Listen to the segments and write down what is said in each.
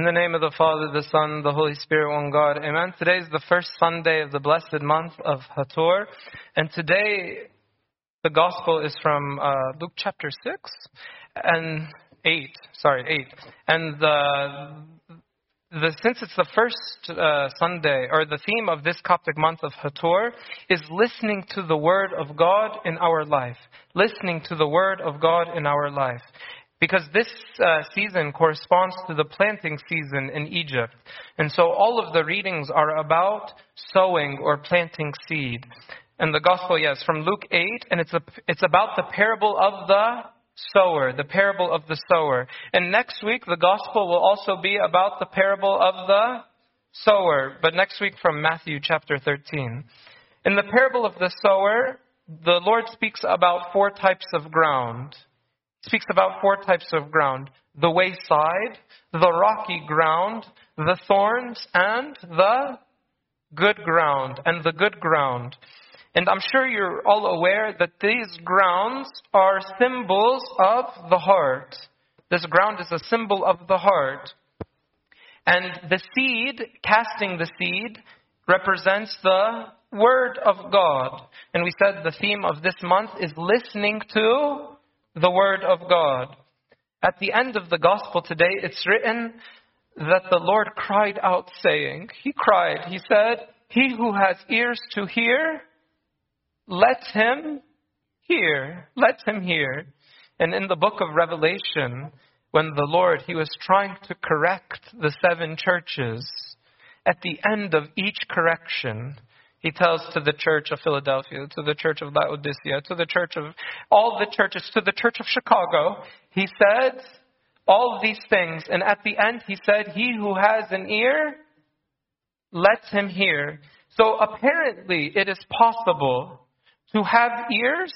In the name of the Father, the Son, the Holy Spirit, one God. Amen. Today is the first Sunday of the blessed month of Hator. And today, the Gospel is from uh, Luke chapter 6 and 8. Sorry, 8. And the, the, since it's the first uh, Sunday, or the theme of this Coptic month of Hator, is listening to the Word of God in our life. Listening to the Word of God in our life because this uh, season corresponds to the planting season in Egypt. And so all of the readings are about sowing or planting seed. And the gospel, yes, from Luke 8, and it's, a, it's about the parable of the sower, the parable of the sower. And next week, the gospel will also be about the parable of the sower, but next week from Matthew chapter 13. In the parable of the sower, the Lord speaks about four types of ground speaks about four types of ground the wayside, the rocky ground, the thorns, and the good ground. And the good ground. And I'm sure you're all aware that these grounds are symbols of the heart. This ground is a symbol of the heart. And the seed, casting the seed, represents the Word of God. And we said the theme of this month is listening to the Word of God. At the end of the Gospel today, it's written that the Lord cried out, saying, He cried, He said, He who has ears to hear, let him hear. Let him hear. And in the book of Revelation, when the Lord, He was trying to correct the seven churches, at the end of each correction, he tells to the church of Philadelphia, to the church of Laodicea, to the church of all the churches, to the church of Chicago. He said all of these things. And at the end, he said, He who has an ear, let him hear. So apparently, it is possible to have ears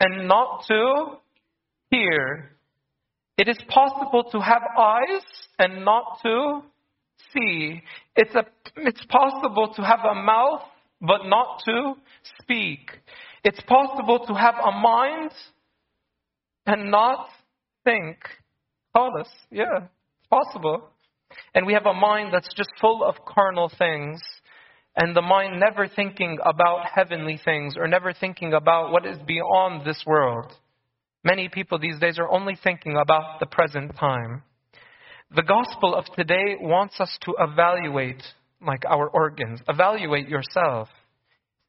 and not to hear. It is possible to have eyes and not to see. It's, a, it's possible to have a mouth but not to speak. It's possible to have a mind and not think. Call us. Yeah, it's possible. And we have a mind that's just full of carnal things, and the mind never thinking about heavenly things or never thinking about what is beyond this world. Many people these days are only thinking about the present time. The gospel of today wants us to evaluate like our organs. Evaluate yourself.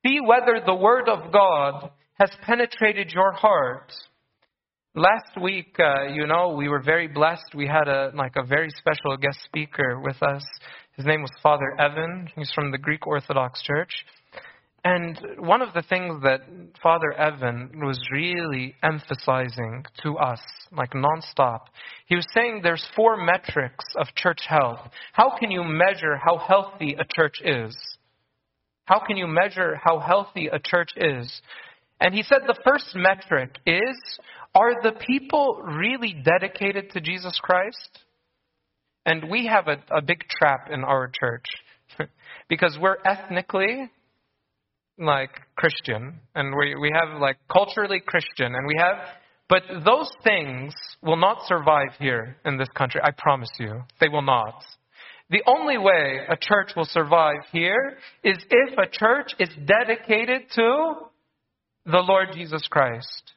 See whether the Word of God has penetrated your heart. Last week, uh, you know, we were very blessed. We had a like a very special guest speaker with us. His name was Father Evan. He's from the Greek Orthodox Church. And one of the things that Father Evan was really emphasizing to us, like nonstop, he was saying there's four metrics of church health. How can you measure how healthy a church is? How can you measure how healthy a church is? And he said the first metric is are the people really dedicated to Jesus Christ? And we have a, a big trap in our church because we're ethnically like Christian, and we we have like culturally Christian, and we have, but those things will not survive here in this country. I promise you, they will not. The only way a church will survive here is if a church is dedicated to the Lord Jesus Christ.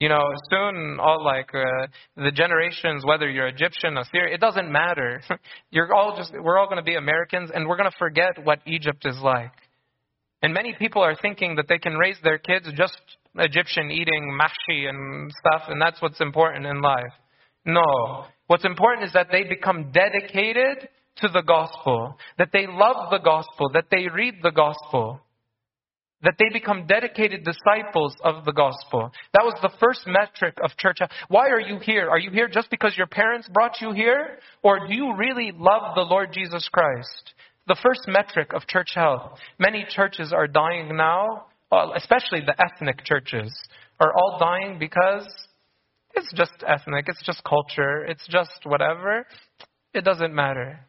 You know, soon all like uh, the generations, whether you're Egyptian, Assyrian, it doesn't matter. You're all just we're all going to be Americans, and we're going to forget what Egypt is like. And many people are thinking that they can raise their kids just Egyptian eating mahshi and stuff, and that's what's important in life. No. What's important is that they become dedicated to the gospel, that they love the gospel, that they read the gospel, that they become dedicated disciples of the gospel. That was the first metric of church. Why are you here? Are you here just because your parents brought you here? Or do you really love the Lord Jesus Christ? The first metric of church health. Many churches are dying now, uh, especially the ethnic churches, are all dying because it's just ethnic, it's just culture, it's just whatever. It doesn't matter.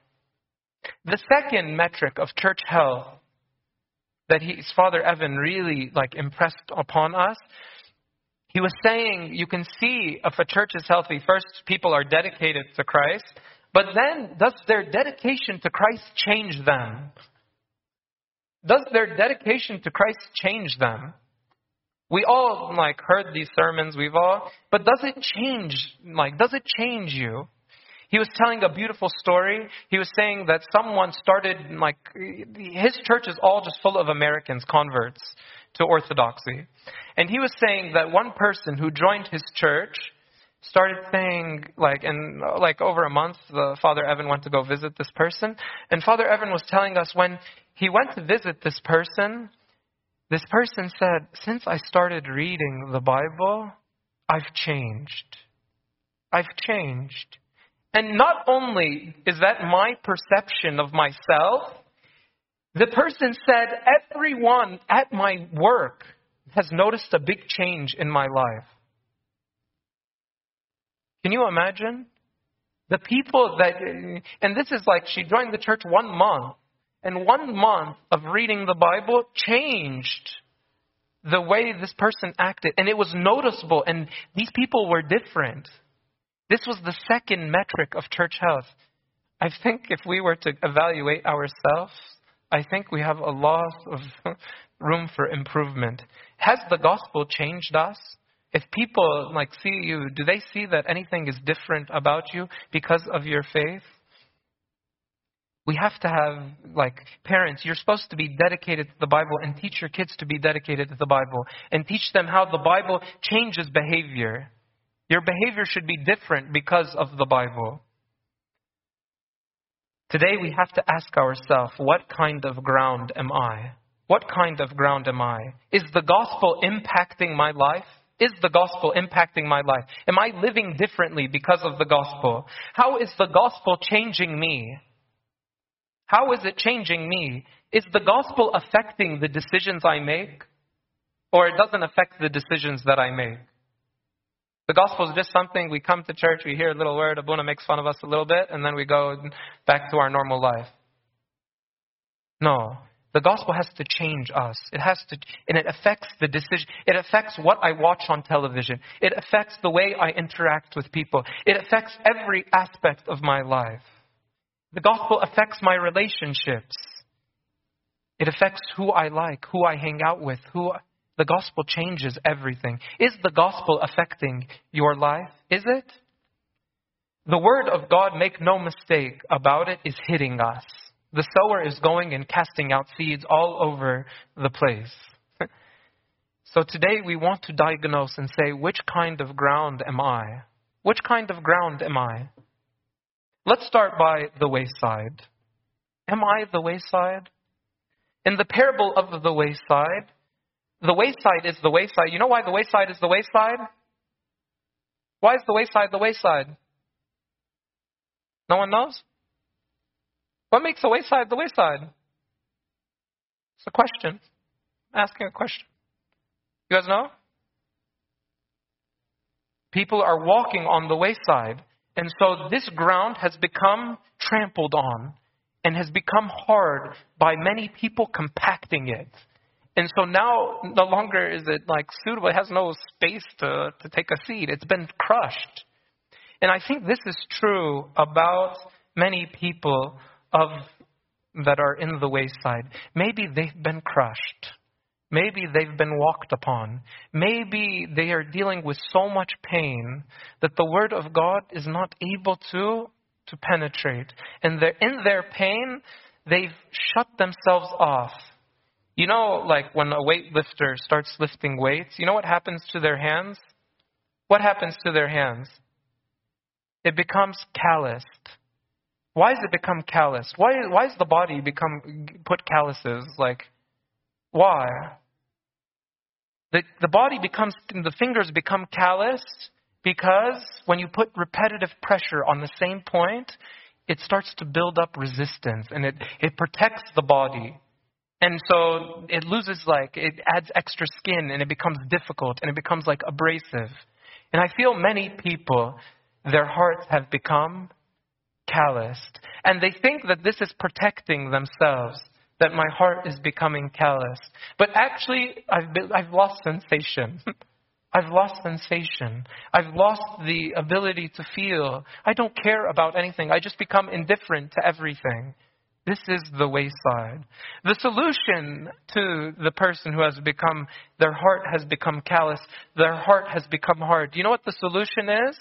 The second metric of church health that his father Evan really like impressed upon us, he was saying you can see if a church is healthy, first people are dedicated to Christ, But then, does their dedication to Christ change them? Does their dedication to Christ change them? We all like heard these sermons, we've all, but does it change, like, does it change you? He was telling a beautiful story. He was saying that someone started, like, his church is all just full of Americans, converts to Orthodoxy. And he was saying that one person who joined his church started saying, like, in like over a month, the Father Evan went to go visit this person. And Father Evan was telling us when he went to visit this person, this person said, Since I started reading the Bible, I've changed. I've changed. And not only is that my perception of myself, the person said, Everyone at my work has noticed a big change in my life. Can you imagine? The people that, and this is like she joined the church one month, and one month of reading the Bible changed the way this person acted. And it was noticeable, and these people were different. This was the second metric of church health. I think if we were to evaluate ourselves, I think we have a lot of room for improvement. Has the gospel changed us? If people like see you, do they see that anything is different about you because of your faith? We have to have, like, parents, you're supposed to be dedicated to the Bible and teach your kids to be dedicated to the Bible and teach them how the Bible changes behavior. Your behavior should be different because of the Bible. Today we have to ask ourselves, what kind of ground am I? What kind of ground am I? Is the gospel impacting my life? Is the gospel impacting my life? Am I living differently because of the gospel? How is the gospel changing me? How is it changing me? Is the gospel affecting the decisions I make? Or it doesn't affect the decisions that I make? The gospel is just something we come to church, we hear a little word, Abuna makes fun of us a little bit, and then we go back to our normal life. No. The gospel has to change us. It has to, and it affects the decision. It affects what I watch on television. It affects the way I interact with people. It affects every aspect of my life. The gospel affects my relationships. It affects who I like, who I hang out with, who I, the gospel changes everything. Is the gospel affecting your life? Is it? The word of God, make no mistake about it, is hitting us. The sower is going and casting out seeds all over the place. so today we want to diagnose and say, which kind of ground am I? Which kind of ground am I? Let's start by the wayside. Am I the wayside? In the parable of the wayside, the wayside is the wayside. You know why the wayside is the wayside? Why is the wayside the wayside? No one knows? What makes the wayside the wayside? It's a question. I'm asking a question. You guys know? People are walking on the wayside. And so this ground has become trampled on and has become hard by many people compacting it. And so now no longer is it like suitable. It has no space to, to take a seed. It's been crushed. And I think this is true about many people of that are in the wayside. Maybe they've been crushed. Maybe they've been walked upon. Maybe they are dealing with so much pain that the word of God is not able to to penetrate. And they're in their pain, they've shut themselves off. You know, like when a weightlifter starts lifting weights, you know what happens to their hands? What happens to their hands? It becomes calloused. Why does it become calloused? Why, why does the body become put calluses? Like, why? The, the body becomes, the fingers become calloused because when you put repetitive pressure on the same point, it starts to build up resistance and it, it protects the body. And so it loses like, it adds extra skin and it becomes difficult and it becomes like abrasive. And I feel many people, their hearts have become calloused. And they think that this is protecting themselves, that my heart is becoming calloused. But actually, I've, been, I've lost sensation. I've lost sensation. I've lost the ability to feel. I don't care about anything. I just become indifferent to everything. This is the wayside. The solution to the person who has become, their heart has become callous, their heart has become hard. Do you know what the solution is?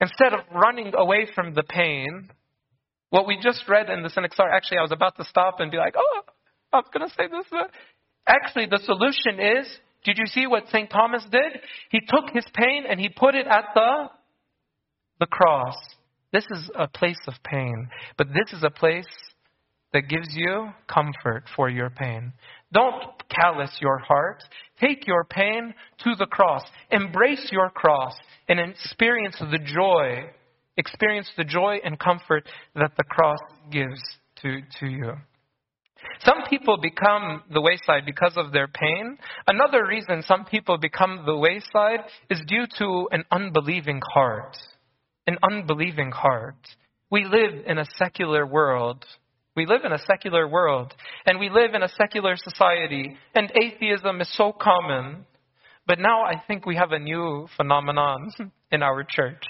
Instead of running away from the pain, what we just read in the Synaxar, actually, I was about to stop and be like, oh, I was going to say this. Actually, the solution is did you see what St. Thomas did? He took his pain and he put it at the, the cross. This is a place of pain, but this is a place that gives you comfort for your pain. Don't callous your heart. Take your pain to the cross. Embrace your cross and experience the joy. Experience the joy and comfort that the cross gives to, to you. Some people become the wayside because of their pain. Another reason some people become the wayside is due to an unbelieving heart. An unbelieving heart. We live in a secular world. We live in a secular world. And we live in a secular society. And atheism is so common. But now I think we have a new phenomenon in our church.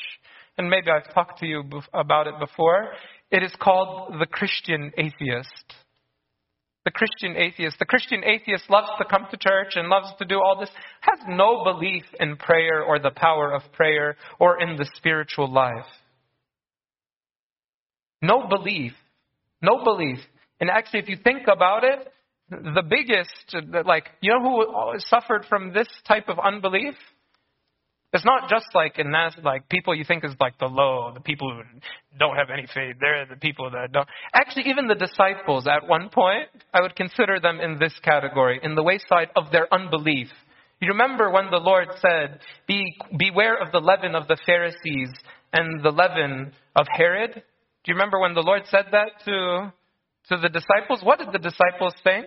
And maybe I've talked to you about it before. It is called the Christian atheist the Christian atheist. The Christian atheist loves to come to church and loves to do all this, has no belief in prayer or the power of prayer or in the spiritual life. No belief. No belief. And actually, if you think about it, the biggest, like, you know who suffered from this type of unbelief? It's not just like in that, like people you think is like the low, the people who don't have any faith. They're the people that don't. Actually, even the disciples at one point, I would consider them in this category, in the wayside of their unbelief. You remember when the Lord said, Be, Beware of the leaven of the Pharisees and the leaven of Herod? You remember when the Lord said that to, to the disciples? What did the disciples think?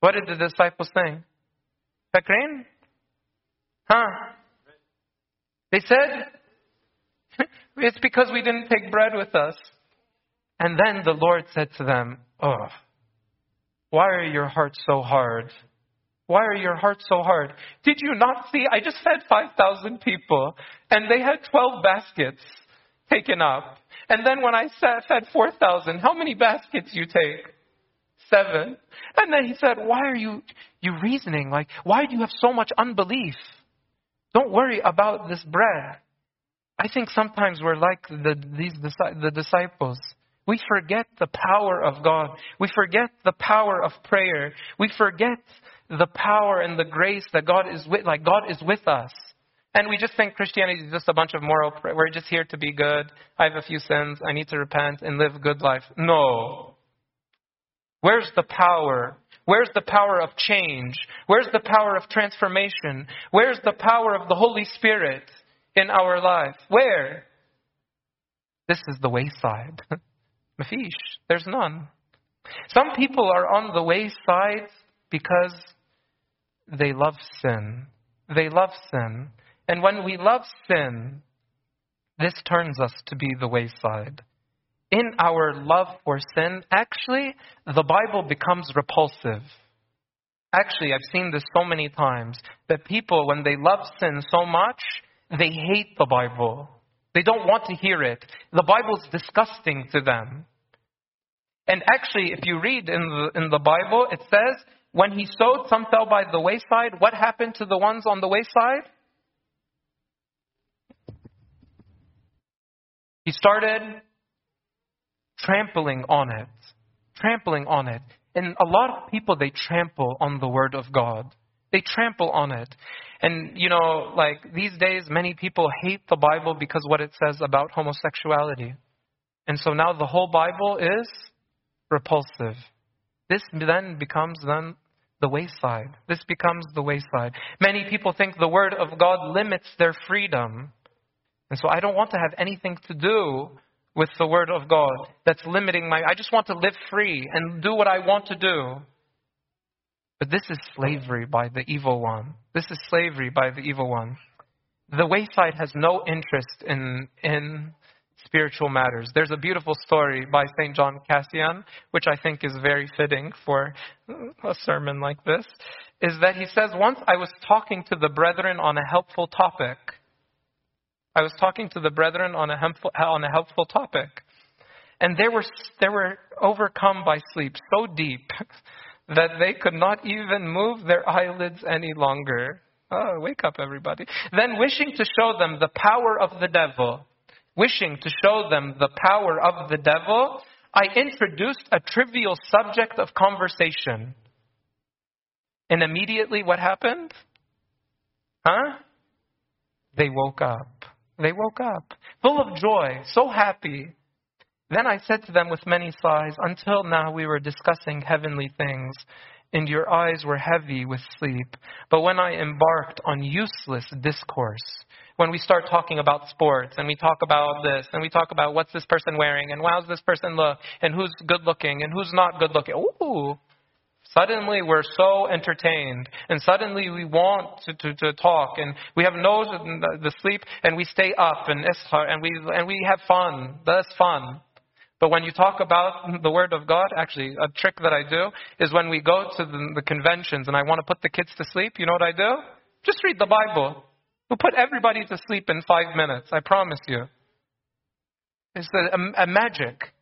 What did the disciples think? Fakrin? Huh? They said, It's because we didn't take bread with us. And then the Lord said to them, Oh, why are your hearts so hard? Why are your hearts so hard? Did you not see? I just fed 5,000 people, and they had 12 baskets taken up. And then when I fed 4,000, how many baskets you take? Seven. And then he said, Why are you, you reasoning? Like, why do you have so much unbelief? Don't worry about this bread. I think sometimes we're like the, these, the disciples. We forget the power of God. We forget the power of prayer. We forget the power and the grace that God is with, like God is with us. And we just think Christianity is just a bunch of moral, we're just here to be good. I have a few sins. I need to repent and live a good life. No. Where's the power? Where's the power of change? Where's the power of transformation? Where's the power of the Holy Spirit in our life? Where? This is the wayside. Mafish, there's none. Some people are on the wayside because they love sin. They love sin. And when we love sin, this turns us to be the wayside in our love for sin, actually, the Bible becomes repulsive. Actually, I've seen this so many times that people, when they love sin so much, they hate the Bible. They don't want to hear it. The Bible's disgusting to them. And actually, if you read in the, in the Bible, it says, when he sowed, some fell by the wayside. What happened to the ones on the wayside? He started trampling on it. Trampling on it. And a lot of people, they trample on the Word of God. They trample on it. And, you know, like these days, many people hate the Bible because what it says about homosexuality. And so now the whole Bible is repulsive. This then becomes then the wayside. This becomes the wayside. Many people think the Word of God limits their freedom. And so I don't want to have anything to do with the Word of God that's limiting my. I just want to live free and do what I want to do. But this is slavery by the evil one. This is slavery by the evil one. The wayside has no interest in, in spiritual matters. There's a beautiful story by St. John Cassian, which I think is very fitting for a sermon like this. is that he says, Once I was talking to the brethren on a helpful topic. I was talking to the brethren on a helpful, on a helpful topic. And they were, they were overcome by sleep so deep that they could not even move their eyelids any longer. Oh, wake up, everybody. Then, wishing to show them the power of the devil, wishing to show them the power of the devil, I introduced a trivial subject of conversation. And immediately what happened? Huh? They woke up. They woke up, full of joy, so happy. Then I said to them with many sighs, Until now we were discussing heavenly things, and your eyes were heavy with sleep. But when I embarked on useless discourse, when we start talking about sports, and we talk about this, and we talk about what's this person wearing, and how's this person look, and who's good looking, and who's not good looking, ooh, Suddenly we're so entertained, and suddenly we want to, to, to talk, and we have no the sleep, and we stay up and and we and we have fun. That's fun. But when you talk about the Word of God, actually, a trick that I do is when we go to the, the conventions and I want to put the kids to sleep, you know what I do? Just read the Bible. We'll put everybody to sleep in five minutes. I promise you. It's a, a, a magic.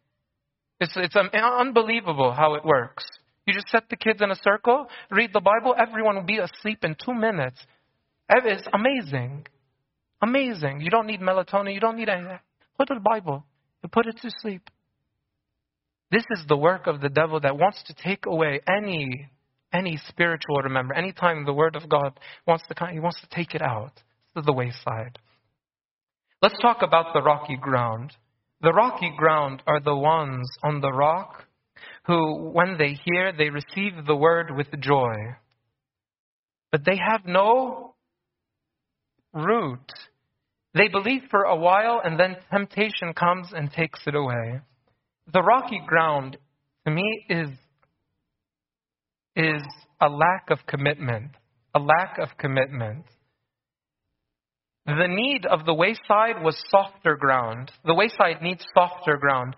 It's, it's um, unbelievable how it works. You just set the kids in a circle, read the Bible, everyone will be asleep in two minutes. It's amazing. Amazing. You don't need melatonin, you don't need anything. Put the Bible and put it to sleep. This is the work of the devil that wants to take away any any spiritual remember. Anytime the word of God wants to he wants to take it out to the wayside. Let's talk about the rocky ground. The rocky ground are the ones on the rock who, when they hear, they receive the word with joy. But they have no root. They believe for a while and then temptation comes and takes it away. The rocky ground, to me, is, is a lack of commitment. A lack of commitment. The need of the wayside was softer ground. The wayside needs softer ground.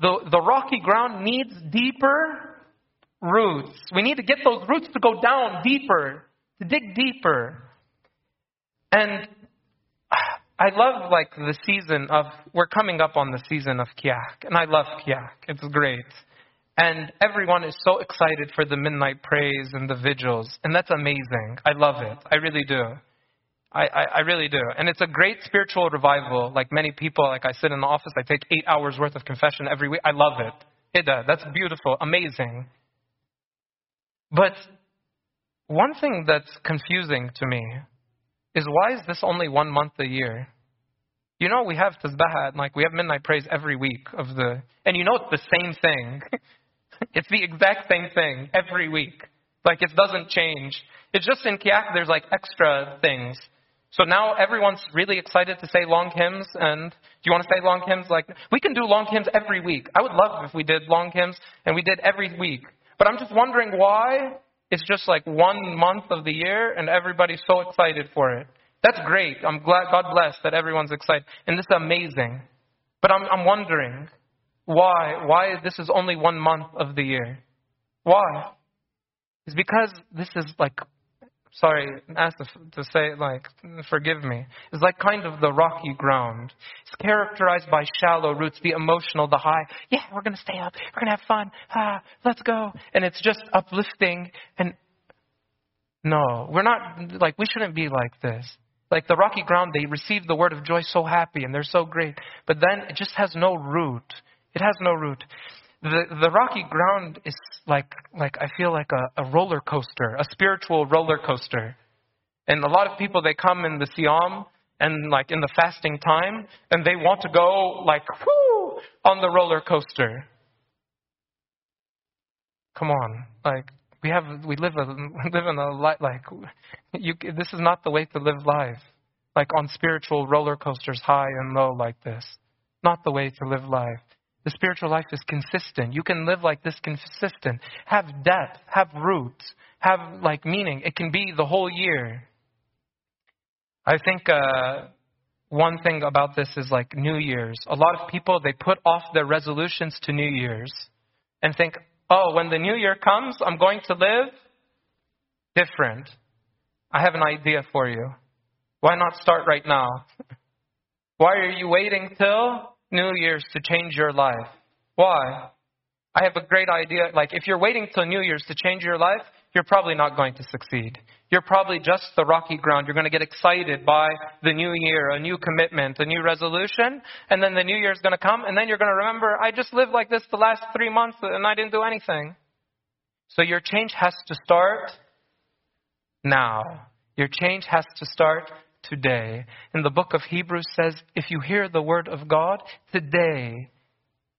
The, the rocky ground needs deeper roots. We need to get those roots to go down deeper, to dig deeper. And I love like the season of, we're coming up on the season of Kiahk, and I love Kiahk. It's great. And everyone is so excited for the midnight praise and the vigils, and that's amazing. I love it. I really do. I, I, I really do. And it's a great spiritual revival. Like many people, like I sit in the office, I take eight hours worth of confession every week. I love it. Ida, that's beautiful, amazing. But one thing that's confusing to me is why is this only one month a year? You know, we have tasbahat, like we have midnight praise every week of the, and you know it's the same thing. it's the exact same thing every week. Like it doesn't change. It's just in Kiahk there's like extra things. So now everyone's really excited to say long hymns. And do you want to say long hymns? Like we can do long hymns every week. I would love if we did long hymns and we did every week. But I'm just wondering why it's just like one month of the year and everybody's so excited for it. That's great. I'm glad, God bless that everyone's excited. And this is amazing. But I'm, I'm wondering why, why this is only one month of the year. Why? It's because this is like sorry, asked to say like, forgive me, is like kind of the rocky ground. It's characterized by shallow roots, the emotional, the high. Yeah, we're going to stay up. We're going to have fun. Ah, let's go. And it's just uplifting. And no, we're not, like, we shouldn't be like this. Like the rocky ground, they receive the word of joy so happy and they're so great. But then it just has no root. It has no root the, the rocky ground is like, like I feel like a, a roller coaster, a spiritual roller coaster. And a lot of people, they come in the Siam and like in the fasting time, and they want to go like, whoo, on the roller coaster. Come on, like we have, we live a, live in a life like, you, this is not the way to live life. Like on spiritual roller coasters, high and low like this. Not the way to live life. The spiritual life is consistent. You can live like this consistent. Have depth, have roots, have like meaning. It can be the whole year. I think uh, one thing about this is like New Year's. A lot of people they put off their resolutions to New Year's and think, oh, when the New Year comes, I'm going to live different, I have an idea for you. Why not start right now? Why are you waiting till New Year's to change your life? Why? I have a great idea. Like, if you're waiting till New Year's to change your life, you're probably not going to succeed. You're probably just the rocky ground. You're going to get excited by the new year, a new commitment, a new resolution, and then the new year is going to come, and then you're going to remember, I just lived like this the last three months and I didn't do anything. So your change has to start now. Your change has to start today. And the book of Hebrews says, if you hear the word of God today,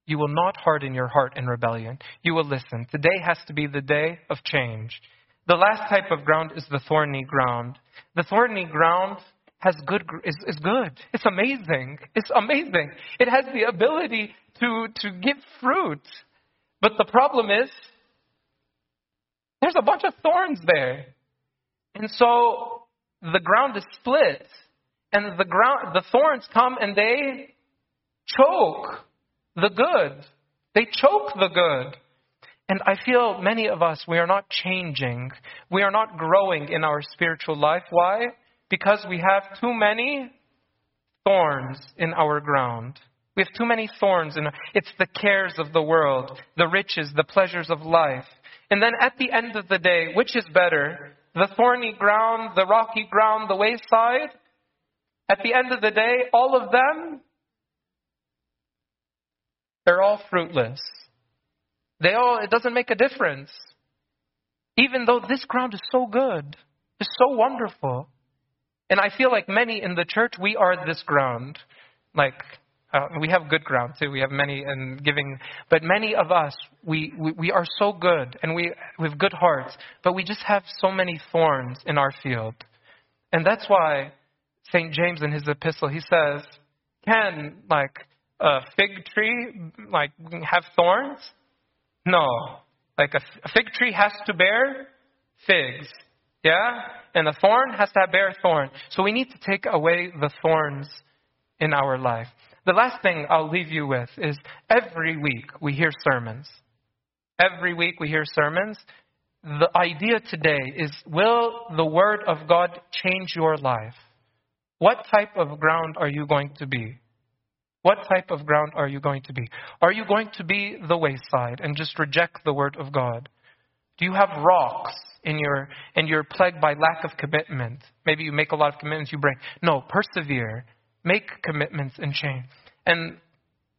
you will not harden your heart in rebellion. You will listen. Today has to be the day of change. The last type of ground is the thorny ground. The thorny ground has good is, is good. It's amazing. It's amazing. It has the ability to to give fruit. But the problem is there's a bunch of thorns there. And so the ground is split and the ground the thorns come and they choke the good. They choke the good. And I feel many of us, we are not changing. We are not growing in our spiritual life. Why? Because we have too many thorns in our ground. We have too many thorns. In, it's the cares of the world, the riches, the pleasures of life. And then at the end of the day, which is better? The thorny ground, the rocky ground, the wayside? At the end of the day, all of them they're all fruitless. They all, it doesn't make a difference. Even though this ground is so good, it's so wonderful. And I feel like many in the church, we are this ground. Like, uh, we have good ground too. We have many and giving, but many of us, we, we, we are so good and we, have good hearts, but we just have so many thorns in our field. And that's why St. James in his epistle, he says, can, like, a fig tree like have thorns? No. Like a, a fig tree has to bear figs. Yeah? And a thorn has to bear thorn. So we need to take away the thorns in our life. The last thing I'll leave you with is every week we hear sermons. Every week we hear sermons. The idea today is will the Word of God change your life? What type of ground are you going to be? What type of ground are you going to be? Are you going to be the wayside and just reject the word of God? Do you have rocks in your and you're plagued by lack of commitment? Maybe you make a lot of commitments you break. No, persevere. Make commitments and change. And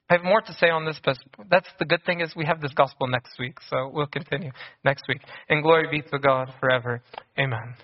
I have more to say on this, but that's the good thing is we have this gospel next week, so we'll continue next week. And glory be to God forever. Amen.